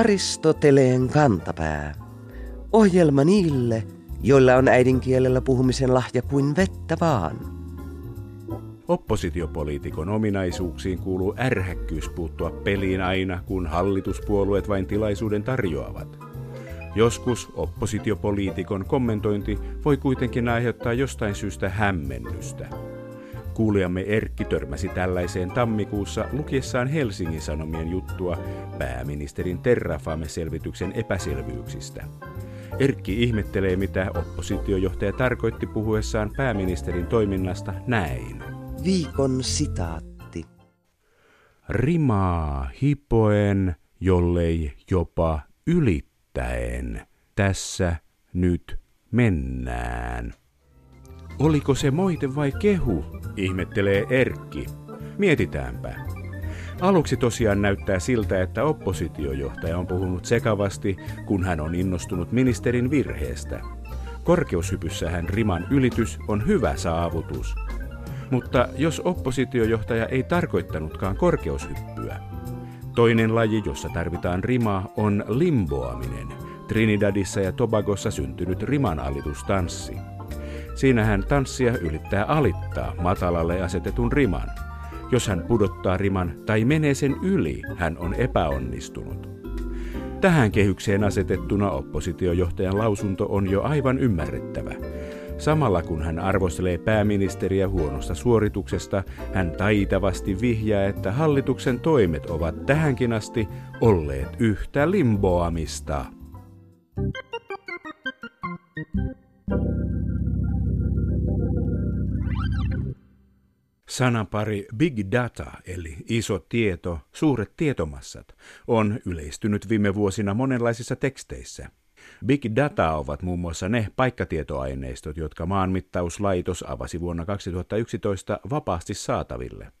Aristoteleen kantapää. Ohjelma niille, joilla on äidinkielellä puhumisen lahja kuin vettä vaan. Oppositiopoliitikon ominaisuuksiin kuuluu ärhäkkyys puuttua peliin aina, kun hallituspuolueet vain tilaisuuden tarjoavat. Joskus oppositiopoliitikon kommentointi voi kuitenkin aiheuttaa jostain syystä hämmennystä. Kuulijamme Erkki törmäsi tällaiseen tammikuussa lukiessaan Helsingin Sanomien juttua pääministerin Terrafame-selvityksen epäselvyyksistä. Erkki ihmettelee, mitä oppositiojohtaja tarkoitti puhuessaan pääministerin toiminnasta näin. Viikon sitaatti. Rimaa hipoen, jollei jopa ylittäen. Tässä nyt mennään. Oliko se moite vai kehu? Ihmettelee Erkki. Mietitäänpä. Aluksi tosiaan näyttää siltä, että oppositiojohtaja on puhunut sekavasti, kun hän on innostunut ministerin virheestä. Korkeushypyssähän riman ylitys on hyvä saavutus. Mutta jos oppositiojohtaja ei tarkoittanutkaan korkeushyppyä, toinen laji, jossa tarvitaan rimaa, on limboaminen, Trinidadissa ja Tobagossa syntynyt rimanalitustanssi. Siinä hän tanssia yrittää alittaa matalalle asetetun riman. Jos hän pudottaa riman tai menee sen yli, hän on epäonnistunut. Tähän kehykseen asetettuna oppositiojohtajan lausunto on jo aivan ymmärrettävä. Samalla kun hän arvostelee pääministeriä huonosta suorituksesta, hän taitavasti vihjaa, että hallituksen toimet ovat tähänkin asti olleet yhtä limboamista. Sanapari big data eli iso tieto, suuret tietomassat on yleistynyt viime vuosina monenlaisissa teksteissä. Big data ovat muun muassa ne paikkatietoaineistot, jotka maanmittauslaitos avasi vuonna 2011 vapaasti saataville.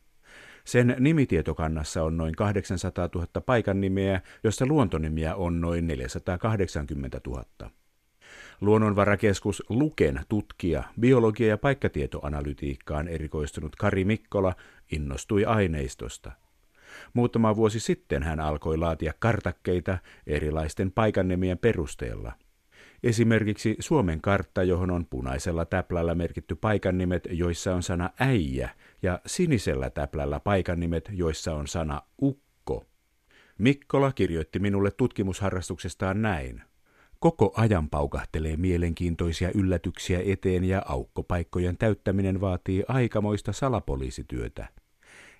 Sen nimitietokannassa on noin 800 000 paikan nimeä, josta luontonimiä on noin 480 000. Luonnonvarakeskus Luken tutkija, biologia- ja paikkatietoanalytiikkaan erikoistunut Kari Mikkola innostui aineistosta. Muutama vuosi sitten hän alkoi laatia kartakkeita erilaisten paikannemien perusteella. Esimerkiksi Suomen kartta, johon on punaisella täplällä merkitty paikannimet, joissa on sana äijä, ja sinisellä täplällä paikannimet, joissa on sana ukko. Mikkola kirjoitti minulle tutkimusharrastuksestaan näin. Koko ajan paukahtelee mielenkiintoisia yllätyksiä eteen ja aukkopaikkojen täyttäminen vaatii aikamoista salapoliisityötä.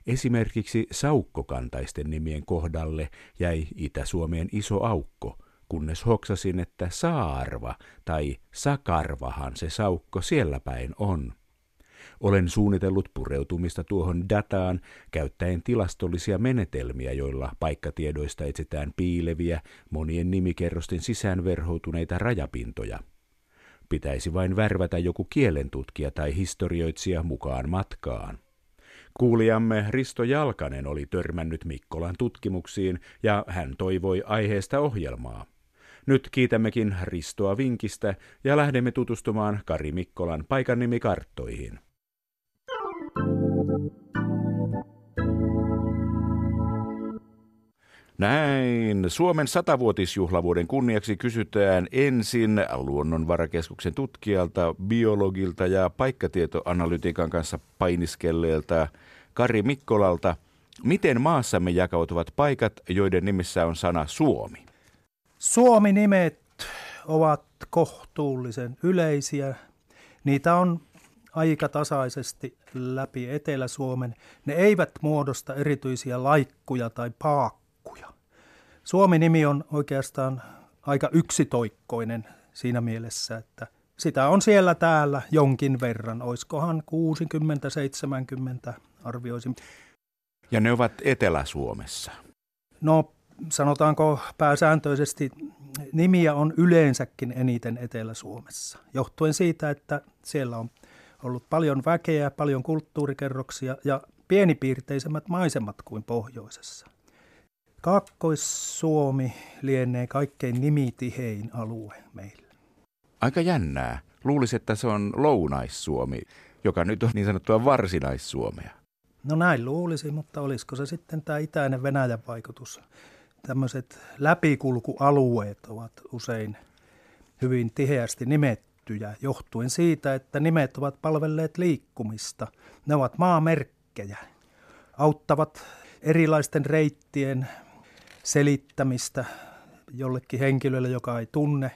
Esimerkiksi saukkokantaisten nimien kohdalle jäi Itä-Suomeen iso aukko, kunnes hoksasin, että saarva tai sakarvahan se saukko siellä päin on. Olen suunnitellut pureutumista tuohon dataan käyttäen tilastollisia menetelmiä, joilla paikkatiedoista etsitään piileviä, monien nimikerrosten sisään verhoutuneita rajapintoja. Pitäisi vain värvätä joku kielentutkija tai historioitsija mukaan matkaan. Kuulijamme Risto Jalkanen oli törmännyt Mikkolan tutkimuksiin ja hän toivoi aiheesta ohjelmaa. Nyt kiitämmekin Ristoa vinkistä ja lähdemme tutustumaan Kari Mikkolan paikannimikarttoihin. Näin. Suomen satavuotisjuhlavuoden kunniaksi kysytään ensin Luonnonvarakeskuksen tutkijalta, biologilta ja paikkatietoanalytiikan kanssa painiskelleelta Kari Mikkolalta, miten maassamme jakautuvat paikat, joiden nimissä on sana Suomi? Suomi-nimet ovat kohtuullisen yleisiä. Niitä on aika tasaisesti läpi Etelä-Suomen. Ne eivät muodosta erityisiä laikkuja tai paakkuja. Suomi-nimi on oikeastaan aika yksitoikkoinen siinä mielessä, että sitä on siellä täällä jonkin verran. Oiskohan 60-70 arvioisin. Ja ne ovat Etelä-Suomessa? No sanotaanko pääsääntöisesti nimiä on yleensäkin eniten Etelä-Suomessa, johtuen siitä, että siellä on ollut paljon väkeä, paljon kulttuurikerroksia ja pienipiirteisemmät maisemat kuin pohjoisessa. Kaakkois-Suomi lienee kaikkein nimitihein alue meillä. Aika jännää. Luulisi, että se on Lounais-Suomi, joka nyt on niin sanottua Varsinais-Suomea. No näin luulisi, mutta olisiko se sitten tämä itäinen Venäjän vaikutus? tämmöiset läpikulkualueet ovat usein hyvin tiheästi nimettyjä, johtuen siitä, että nimet ovat palvelleet liikkumista. Ne ovat maamerkkejä, auttavat erilaisten reittien selittämistä jollekin henkilölle, joka ei tunne.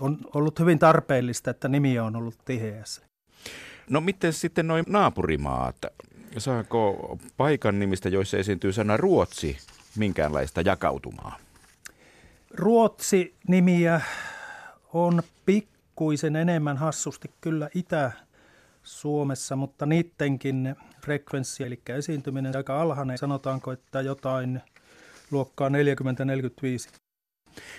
On ollut hyvin tarpeellista, että nimiä on ollut tiheässä. No miten sitten noin naapurimaat? Saako paikan nimistä, joissa esiintyy sana Ruotsi, minkäänlaista jakautumaa? Ruotsi-nimiä on pikkuisen enemmän hassusti kyllä Itä-Suomessa, mutta niidenkin frekvenssi, eli esiintyminen aika alhainen. Sanotaanko, että jotain luokkaa 40-45.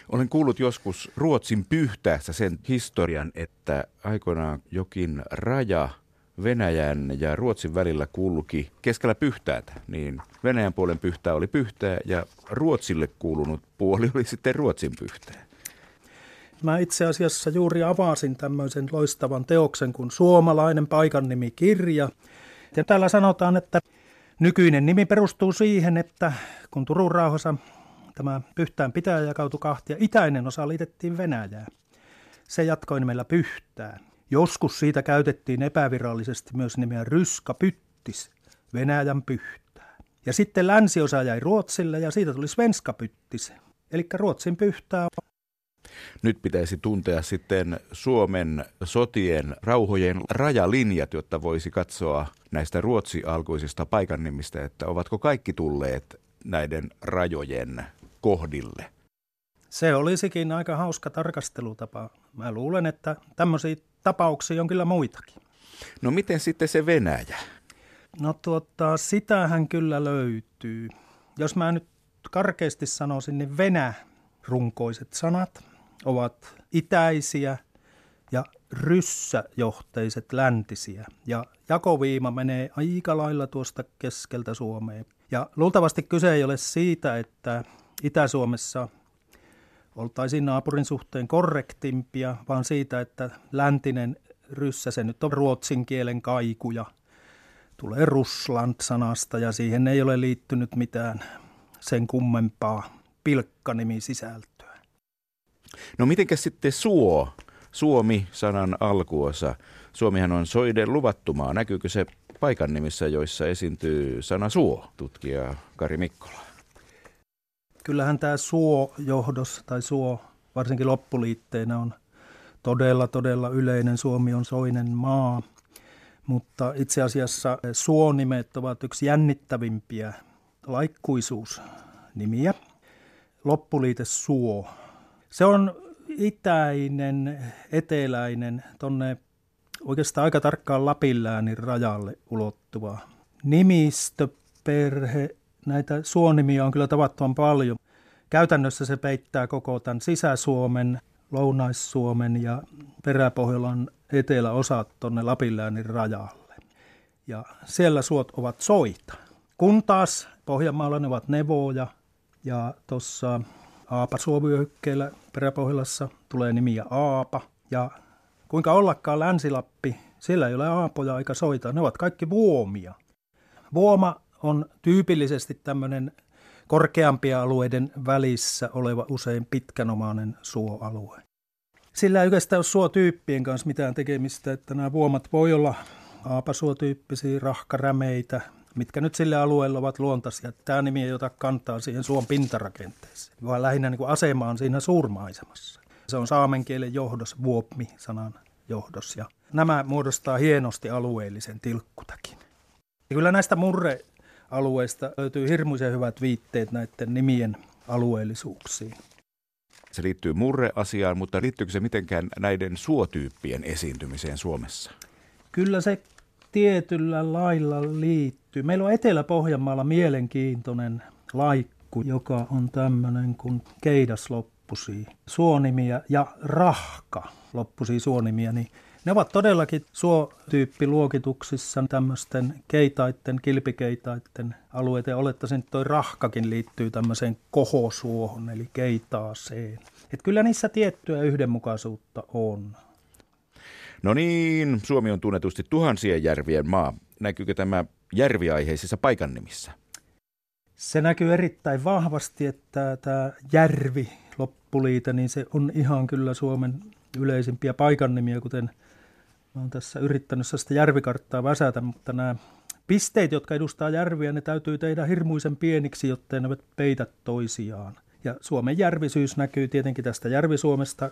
Olen kuullut joskus Ruotsin pyhtäässä sen historian, että aikoinaan jokin raja Venäjän ja Ruotsin välillä kulki keskellä pyhtäätä, niin Venäjän puolen pyhtää oli pyhtää ja Ruotsille kuulunut puoli oli sitten Ruotsin pyhtää. Mä itse asiassa juuri avasin tämmöisen loistavan teoksen kuin Suomalainen paikannimikirja. Ja täällä sanotaan, että nykyinen nimi perustuu siihen, että kun Turun rauhassa tämä Pyhtään pitäjä jakautui kahtia, itäinen osa liitettiin Venäjään. Se jatkoi nimellä Pyhtään. Joskus siitä käytettiin epävirallisesti myös nimeä Ryska Pyttis, Venäjän pyhtää. Ja sitten länsiosa jäi Ruotsille ja siitä tuli Svenska Pyttis, eli Ruotsin pyhtää. Nyt pitäisi tuntea sitten Suomen sotien rauhojen rajalinjat, jotta voisi katsoa näistä ruotsi-alkuisista paikannimistä, että ovatko kaikki tulleet näiden rajojen kohdille. Se olisikin aika hauska tarkastelutapa. Mä luulen, että tämmöisiä tapauksia on kyllä muitakin. No miten sitten se Venäjä? No tuota, sitähän kyllä löytyy. Jos mä nyt karkeasti sanoisin, niin venä-runkoiset sanat ovat itäisiä ja ryssäjohteiset läntisiä. Ja jakoviima menee aika lailla tuosta keskeltä Suomeen. Ja luultavasti kyse ei ole siitä, että Itä-Suomessa oltaisiin naapurin suhteen korrektimpia, vaan siitä, että läntinen ryssä, se nyt on ruotsin kielen kaikuja, tulee Russland-sanasta ja siihen ei ole liittynyt mitään sen kummempaa pilkkanimi sisältöä. No mitenkäs sitten suo, Suomi-sanan alkuosa? Suomihan on soiden luvattumaa. Näkyykö se paikan nimissä, joissa esiintyy sana suo, tutkija Kari Mikkola? kyllähän tämä suojohdos tai suo varsinkin loppuliitteenä on todella, todella yleinen. Suomi on soinen maa, mutta itse asiassa suonimet ovat yksi jännittävimpiä laikkuisuusnimiä. Loppuliite suo. Se on itäinen, eteläinen, tonne oikeastaan aika tarkkaan Lapinläänin rajalle ulottuva nimistöperhe näitä suonimia on kyllä tavattoman paljon. Käytännössä se peittää koko tämän Sisä-Suomen, Lounais-Suomen ja Peräpohjolan eteläosat tuonne Lapinläänin rajalle. Ja siellä suot ovat soita. Kun taas Pohjanmaalla ne ovat nevoja ja tuossa Aapa-Suomyöhykkeellä Peräpohjolassa tulee nimiä Aapa. Ja kuinka ollakaan Länsilappi, sillä ei ole aapoja eikä soita, ne ovat kaikki vuomia. Vuoma on tyypillisesti tämmöinen korkeampia alueiden välissä oleva usein pitkänomainen suoalue. Sillä ei oikeastaan ole suotyyppien kanssa mitään tekemistä, että nämä vuomat voi olla aapasuotyyppisiä rahkarämeitä, mitkä nyt sille alueelle ovat luontaisia. Tämä nimi ei ota kantaa siihen suon pintarakenteeseen, vaan lähinnä niin kuin asema on siinä suurmaisemassa. Se on saamen kielen johdos, vuopmi-sanan johdos, ja nämä muodostaa hienosti alueellisen tilkkutakin. Ja kyllä näistä murre alueista löytyy hirmuisen hyvät viitteet näiden nimien alueellisuuksiin. Se liittyy murreasiaan, mutta liittyykö se mitenkään näiden suotyyppien esiintymiseen Suomessa? Kyllä se tietyllä lailla liittyy. Meillä on Etelä-Pohjanmaalla mielenkiintoinen laikku, joka on tämmöinen kuin keidasloppusi suonimiä ja rahka loppusi suonimiä, niin ne ovat todellakin suotyyppiluokituksissa tämmöisten keitaiden, kilpikeitaiden alueita. Ja olettaisin, että toi rahkakin liittyy tämmöiseen kohosuohon, eli keitaaseen. Et kyllä niissä tiettyä yhdenmukaisuutta on. No niin, Suomi on tunnetusti tuhansien järvien maa. Näkyykö tämä järviaiheisissa paikannimissä? Se näkyy erittäin vahvasti, että tämä järvi loppuliite, niin se on ihan kyllä Suomen yleisimpiä paikannimiä, kuten mä oon tässä yrittänyt sitä järvikarttaa väsätä, mutta nämä pisteet, jotka edustaa järviä, ne täytyy tehdä hirmuisen pieniksi, jotta ne peitä toisiaan. Ja Suomen järvisyys näkyy tietenkin tästä Järvi-Suomesta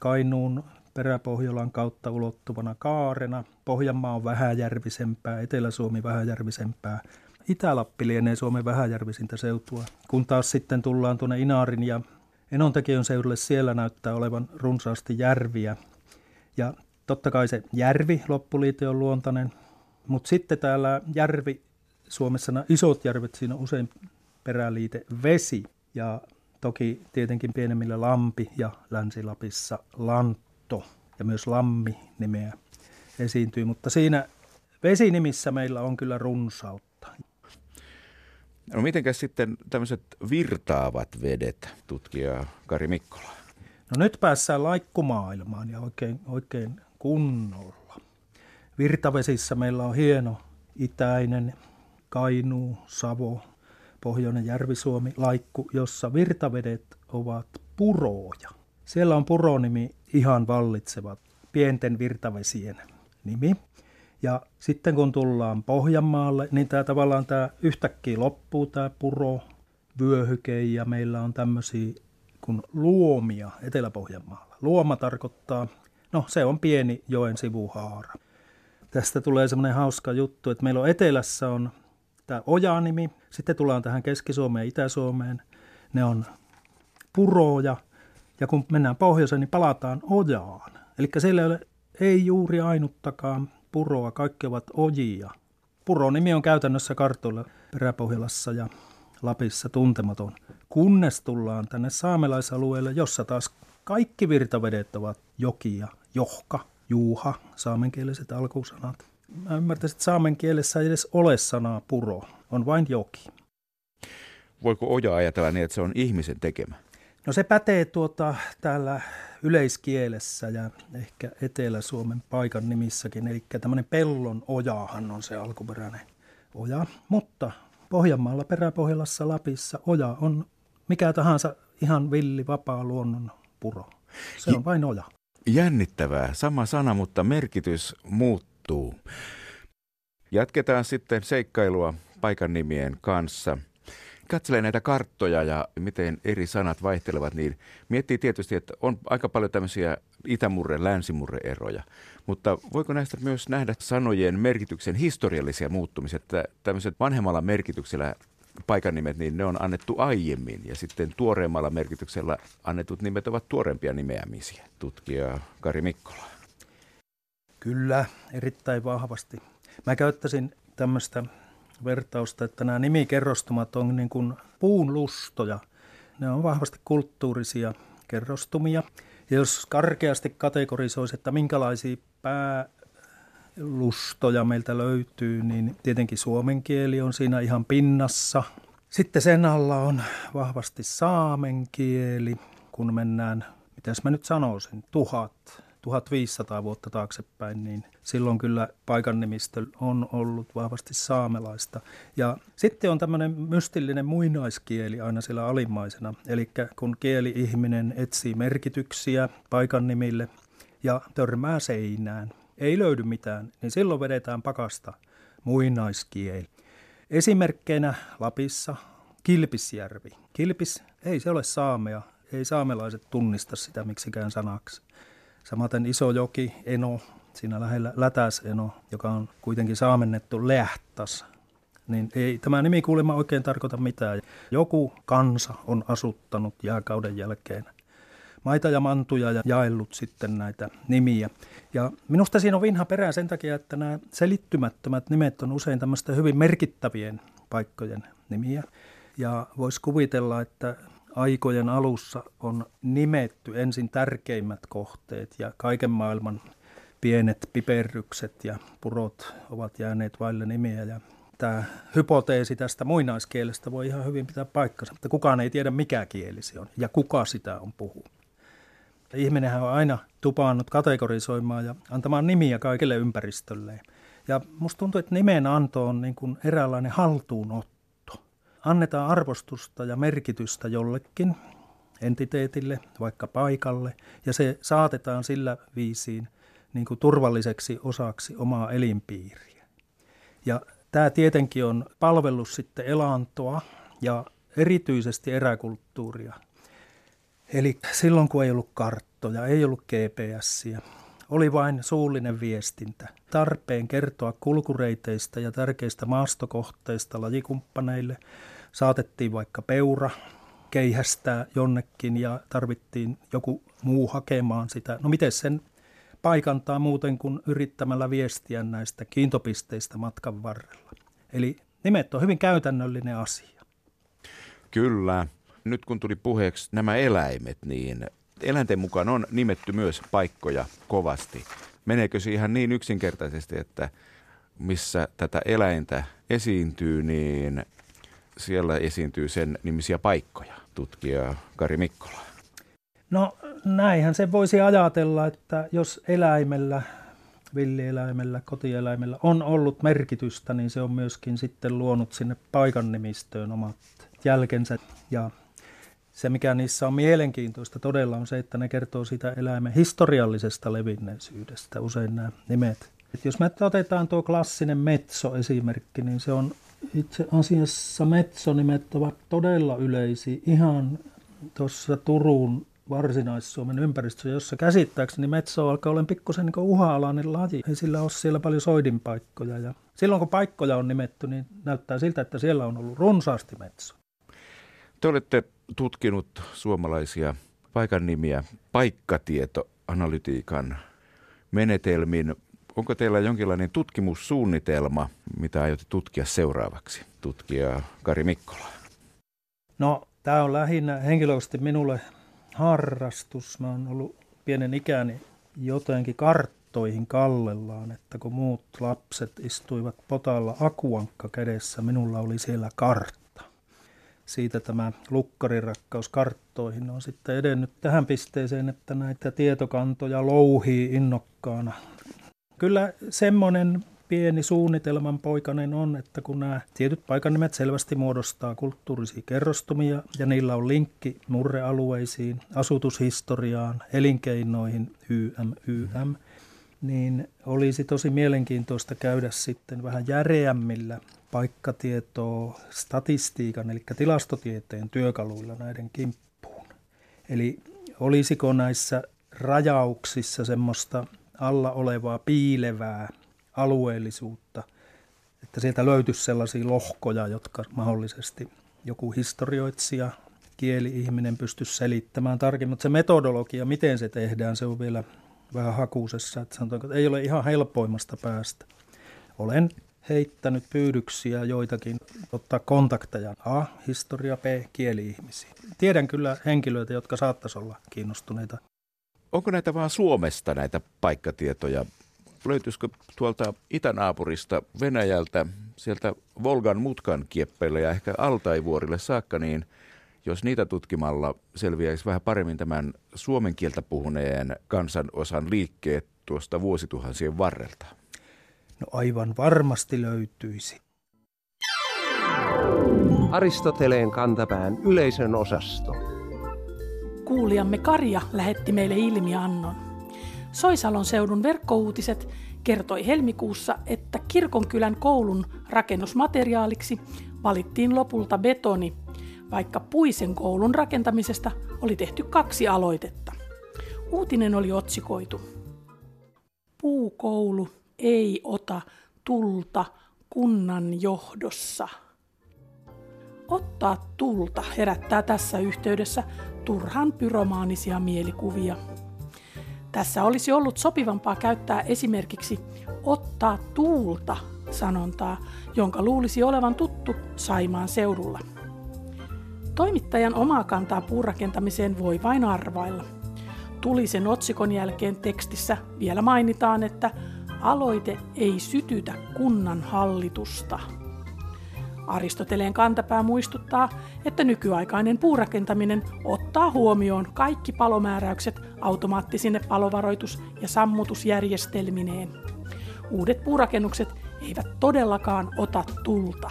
Kainuun Peräpohjolan kautta ulottuvana kaarena. Pohjanmaa on vähäjärvisempää, Etelä-Suomi vähäjärvisempää. Itä-Lappi lienee Suomen vähäjärvisintä seutua. Kun taas sitten tullaan tuonne Inaarin ja Enontekiön seudulle, siellä näyttää olevan runsaasti järviä. Ja totta kai se järvi loppuliite on luontainen, mutta sitten täällä järvi, Suomessa nämä isot järvet, siinä on usein peräliite vesi. Ja toki tietenkin pienemmillä lampi ja Länsi-Lapissa lantto ja myös lammi nimeä esiintyy, mutta siinä vesinimissä meillä on kyllä runsautta. No mitenkäs sitten tämmöiset virtaavat vedet, tutkija Kari Mikkola? No nyt päässään laikkumaailmaan ja oikein, oikein kunnolla. Virtavesissä meillä on hieno itäinen Kainuu, Savo, Pohjoinen Järvi-Suomi, Laikku, jossa virtavedet ovat puroja. Siellä on puronimi ihan vallitseva, pienten virtavesien nimi. Ja sitten kun tullaan Pohjanmaalle, niin tämä tavallaan tämä yhtäkkiä loppuu tämä puro, vyöhyke ja meillä on tämmöisiä kuin luomia Etelä-Pohjanmaalla. Luoma tarkoittaa, no se on pieni joen sivuhaara. Tästä tulee semmoinen hauska juttu, että meillä on etelässä on tämä ojanimi, sitten tullaan tähän Keski-Suomeen ja Itä-Suomeen, ne on puroja, ja kun mennään pohjoiseen, niin palataan ojaan. Eli siellä ei, ole, ei juuri ainuttakaan puroa, kaikki ovat ojia. Puronimi on käytännössä kartoilla Peräpohjolassa ja Lapissa tuntematon, kunnes tullaan tänne saamelaisalueelle, jossa taas kaikki virtavedet ovat jokia, johka, juuha, saamenkieliset alkusanat. Mä ymmärtäisin, että saamen kielessä ei edes ole sanaa puro, on vain joki. Voiko oja ajatella niin, että se on ihmisen tekemä? No se pätee tuota täällä yleiskielessä ja ehkä Etelä-Suomen paikan nimissäkin. Eli tämmöinen pellon ojahan on se alkuperäinen oja. Mutta Pohjanmaalla, Peräpohjolassa, Lapissa oja on mikä tahansa ihan villi, vapaa luonnon puro. Se on vain oja. Jännittävää. Sama sana, mutta merkitys muuttuu. Jatketaan sitten seikkailua paikan nimien kanssa katselee näitä karttoja ja miten eri sanat vaihtelevat, niin miettii tietysti, että on aika paljon tämmöisiä itämurre, länsimurre eroja. Mutta voiko näistä myös nähdä sanojen merkityksen historiallisia muuttumisia, että tämmöiset vanhemmalla merkityksellä paikan nimet, niin ne on annettu aiemmin ja sitten tuoreemmalla merkityksellä annetut nimet ovat tuorempia nimeämisiä. Tutkija Kari Mikkola. Kyllä, erittäin vahvasti. Mä käyttäisin tämmöistä vertausta, että nämä nimikerrostumat on niin kuin puun lustoja. Ne on vahvasti kulttuurisia kerrostumia. Ja jos karkeasti kategorisoisi, että minkälaisia päälustoja meiltä löytyy, niin tietenkin suomen kieli on siinä ihan pinnassa. Sitten sen alla on vahvasti saamen kieli, kun mennään, mitäs mä nyt sanoisin, tuhat 1500 vuotta taaksepäin, niin silloin kyllä paikan nimistö on ollut vahvasti saamelaista. Ja sitten on tämmöinen mystillinen muinaiskieli aina siellä alimmaisena, eli kun kieli-ihminen etsii merkityksiä paikan nimille ja törmää seinään, ei löydy mitään, niin silloin vedetään pakasta muinaiskieli. Esimerkkeinä Lapissa Kilpisjärvi. Kilpis, ei se ole saamea, ei saamelaiset tunnista sitä miksikään sanaksi. Samaten iso joki, Eno, siinä lähellä Lätäs Eno, joka on kuitenkin saamennettu Lähtas. Niin ei tämä nimi kuulemma oikein tarkoita mitään. Joku kansa on asuttanut jääkauden jälkeen maita ja mantuja ja jaellut sitten näitä nimiä. Ja minusta siinä on vinha perää sen takia, että nämä selittymättömät nimet on usein tämmöistä hyvin merkittävien paikkojen nimiä. Ja voisi kuvitella, että aikojen alussa on nimetty ensin tärkeimmät kohteet ja kaiken maailman pienet piperrykset ja purot ovat jääneet vaille nimiä. Ja tämä hypoteesi tästä muinaiskielestä voi ihan hyvin pitää paikkansa, mutta kukaan ei tiedä mikä kieli se on ja kuka sitä on puhunut. Ihminenhän on aina tupannut kategorisoimaan ja antamaan nimiä kaikille ympäristölle. Ja musta tuntuu, että nimen anto on niin kuin eräänlainen haltuunotto. Annetaan arvostusta ja merkitystä jollekin entiteetille, vaikka paikalle, ja se saatetaan sillä viisiin niin kuin turvalliseksi osaksi omaa elinpiiriä. Ja tämä tietenkin on palvellut sitten elantoa ja erityisesti eräkulttuuria. Eli silloin kun ei ollut karttoja, ei ollut GPSiä, oli vain suullinen viestintä. Tarpeen kertoa kulkureiteistä ja tärkeistä maastokohteista lajikumppaneille saatettiin vaikka peura keihästää jonnekin ja tarvittiin joku muu hakemaan sitä. No miten sen paikantaa muuten kuin yrittämällä viestiä näistä kiintopisteistä matkan varrella. Eli nimet on hyvin käytännöllinen asia. Kyllä. Nyt kun tuli puheeksi nämä eläimet, niin eläinten mukaan on nimetty myös paikkoja kovasti. Meneekö se ihan niin yksinkertaisesti, että missä tätä eläintä esiintyy, niin siellä esiintyy sen nimisiä paikkoja, tutkija Kari Mikkola? No näinhän se voisi ajatella, että jos eläimellä, villieläimellä, kotieläimellä on ollut merkitystä, niin se on myöskin sitten luonut sinne paikan nimistöön omat jälkensä. Ja se, mikä niissä on mielenkiintoista todella, on se, että ne kertoo sitä eläimen historiallisesta levinneisyydestä, usein nämä nimet. Et jos me otetaan tuo klassinen metso-esimerkki, niin se on itse asiassa metsonimet ovat todella yleisiä ihan tuossa Turun Varsinais-Suomen ympäristössä, jossa käsittääkseni metso alkaa olla pikkusen niin uha-alainen laji. Ei sillä ole siellä paljon soidinpaikkoja. Ja silloin kun paikkoja on nimetty, niin näyttää siltä, että siellä on ollut runsaasti metso. Te olette tutkinut suomalaisia paikan nimiä paikkatietoanalytiikan menetelmin. Onko teillä jonkinlainen tutkimussuunnitelma, mitä aiotte tutkia seuraavaksi, tutkija Kari Mikkola? No, tämä on lähinnä henkilökohtaisesti minulle harrastus. Mä oon ollut pienen ikäni jotenkin karttoihin kallellaan, että kun muut lapset istuivat potalla akuankka kädessä, minulla oli siellä kartta. Siitä tämä lukkarin rakkaus karttoihin on sitten edennyt tähän pisteeseen, että näitä tietokantoja louhii innokkaana. Kyllä semmoinen pieni suunnitelman poikainen on, että kun nämä tietyt paikanimet selvästi muodostaa kulttuurisia kerrostumia ja niillä on linkki murrealueisiin, asutushistoriaan, elinkeinoihin, YM, YM, niin olisi tosi mielenkiintoista käydä sitten vähän järeämmillä paikkatietoa statistiikan, eli tilastotieteen työkaluilla näiden kimppuun. Eli olisiko näissä rajauksissa semmoista alla olevaa piilevää alueellisuutta, että sieltä löytyisi sellaisia lohkoja, jotka mahdollisesti joku historioitsija, kieli-ihminen pystyisi selittämään tarkemmin, mutta se metodologia, miten se tehdään, se on vielä vähän hakuusessa, että sanotaanko, että ei ole ihan helpoimmasta päästä. Olen heittänyt pyydyksiä joitakin ottaa kontakteja A, historia, B, kieli-ihmisiä. Tiedän kyllä henkilöitä, jotka saattaisi olla kiinnostuneita. Onko näitä vaan Suomesta näitä paikkatietoja löytyisikö tuolta itänaapurista Venäjältä, sieltä Volgan mutkan kieppeille ja ehkä Altaivuorille saakka, niin jos niitä tutkimalla selviäisi vähän paremmin tämän suomen kieltä puhuneen kansanosan liikkeet tuosta vuosituhansien varrelta? No aivan varmasti löytyisi. Aristoteleen kantapään yleisön osasto. Kuulijamme Karja lähetti meille ilmiannon. Soisalon seudun verkkouutiset kertoi helmikuussa, että Kirkonkylän koulun rakennusmateriaaliksi valittiin lopulta betoni, vaikka puisen koulun rakentamisesta oli tehty kaksi aloitetta. Uutinen oli otsikoitu. Puukoulu ei ota tulta kunnan johdossa. Ottaa tulta herättää tässä yhteydessä turhan pyromaanisia mielikuvia. Tässä olisi ollut sopivampaa käyttää esimerkiksi ottaa tuulta sanontaa, jonka luulisi olevan tuttu Saimaan seudulla. Toimittajan omaa kantaa puurakentamiseen voi vain arvailla. Tulisen otsikon jälkeen tekstissä vielä mainitaan, että aloite ei sytytä kunnan hallitusta. Aristoteleen kantapää muistuttaa, että nykyaikainen puurakentaminen ottaa huomioon kaikki palomääräykset automaattisine palovaroitus- ja sammutusjärjestelmineen. Uudet puurakennukset eivät todellakaan ota tulta.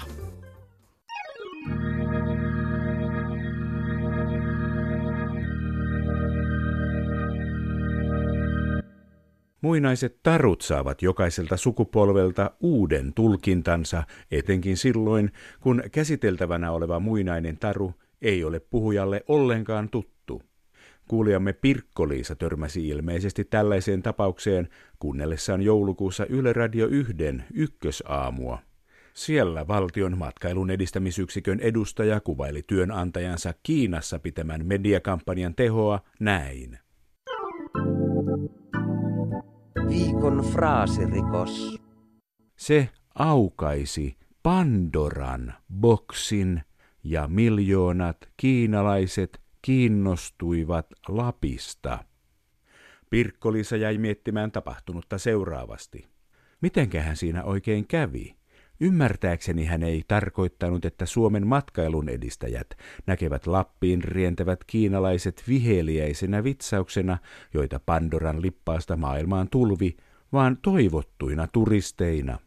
Muinaiset tarut saavat jokaiselta sukupolvelta uuden tulkintansa, etenkin silloin, kun käsiteltävänä oleva muinainen taru ei ole puhujalle ollenkaan tuttu. Kuulijamme Pirkko-Liisa törmäsi ilmeisesti tällaiseen tapaukseen kuunnellessaan joulukuussa Yle Radio 1 ykkösaamua. Siellä valtion matkailun edistämisyksikön edustaja kuvaili työnantajansa Kiinassa pitämän mediakampanjan tehoa näin. Viikon fraasirikos. Se aukaisi Pandoran boksin ja miljoonat kiinalaiset kiinnostuivat Lapista. Pirkko-Liisa jäi miettimään tapahtunutta seuraavasti. Mitenkähän siinä oikein kävi? Ymmärtääkseni hän ei tarkoittanut, että Suomen matkailun edistäjät näkevät Lappiin rientävät kiinalaiset viheliäisenä vitsauksena, joita Pandoran lippaasta maailmaan tulvi, vaan toivottuina turisteina.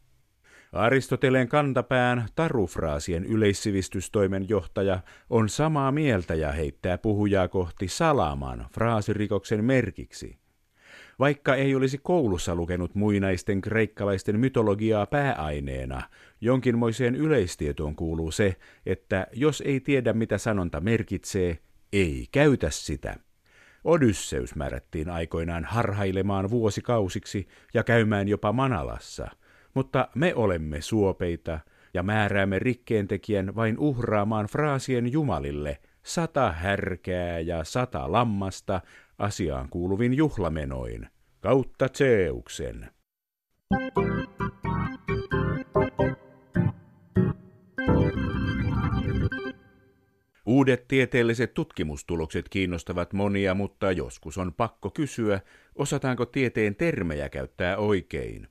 Aristoteleen kantapään tarufraasien yleissivistystoimen johtaja on samaa mieltä ja heittää puhujaa kohti salaman fraasirikoksen merkiksi. Vaikka ei olisi koulussa lukenut muinaisten kreikkalaisten mytologiaa pääaineena, jonkinmoiseen yleistietoon kuuluu se, että jos ei tiedä mitä sanonta merkitsee, ei käytä sitä. Odysseus määrättiin aikoinaan harhailemaan vuosikausiksi ja käymään jopa Manalassa, mutta me olemme suopeita ja määräämme rikkeentekijän vain uhraamaan fraasien jumalille sata härkää ja sata lammasta asiaan kuuluvin juhlamenoin, kautta Zeuksen. Uudet tieteelliset tutkimustulokset kiinnostavat monia, mutta joskus on pakko kysyä, osataanko tieteen termejä käyttää oikein.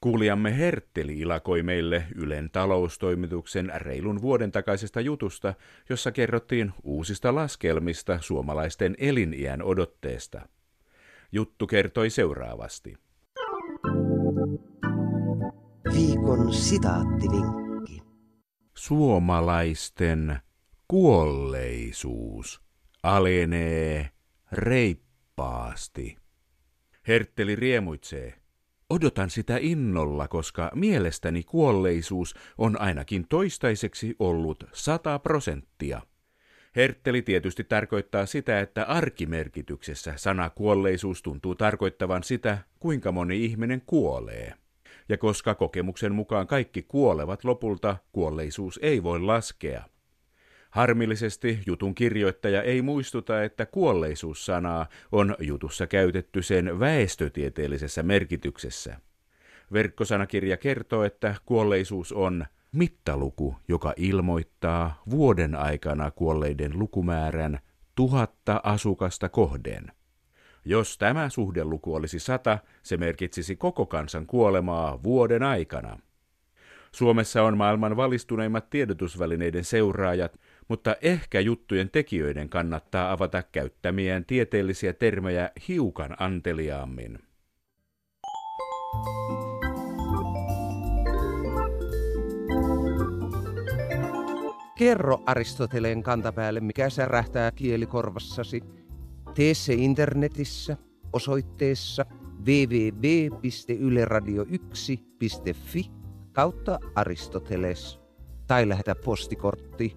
Kuulijamme Hertteli ilakoi meille Ylen taloustoimituksen reilun vuoden takaisesta jutusta, jossa kerrottiin uusista laskelmista suomalaisten eliniän odotteesta. Juttu kertoi seuraavasti. Viikon sitaattivinkki. Suomalaisten kuolleisuus alenee reippaasti. Hertteli riemuitsee. Odotan sitä innolla, koska mielestäni kuolleisuus on ainakin toistaiseksi ollut 100 prosenttia. Hertteli tietysti tarkoittaa sitä, että arkimerkityksessä sana kuolleisuus tuntuu tarkoittavan sitä, kuinka moni ihminen kuolee. Ja koska kokemuksen mukaan kaikki kuolevat lopulta, kuolleisuus ei voi laskea. Harmillisesti jutun kirjoittaja ei muistuta, että kuolleisuussanaa on jutussa käytetty sen väestötieteellisessä merkityksessä. Verkkosanakirja kertoo, että kuolleisuus on mittaluku, joka ilmoittaa vuoden aikana kuolleiden lukumäärän tuhatta asukasta kohden. Jos tämä suhdeluku olisi sata, se merkitsisi koko kansan kuolemaa vuoden aikana. Suomessa on maailman valistuneimmat tiedotusvälineiden seuraajat, mutta ehkä juttujen tekijöiden kannattaa avata käyttämiään tieteellisiä termejä hiukan anteliaammin. Kerro Aristoteleen kantapäälle, mikä särähtää kielikorvassasi. Tee se internetissä osoitteessa www.yleradio1.fi kautta Aristoteles tai lähetä postikortti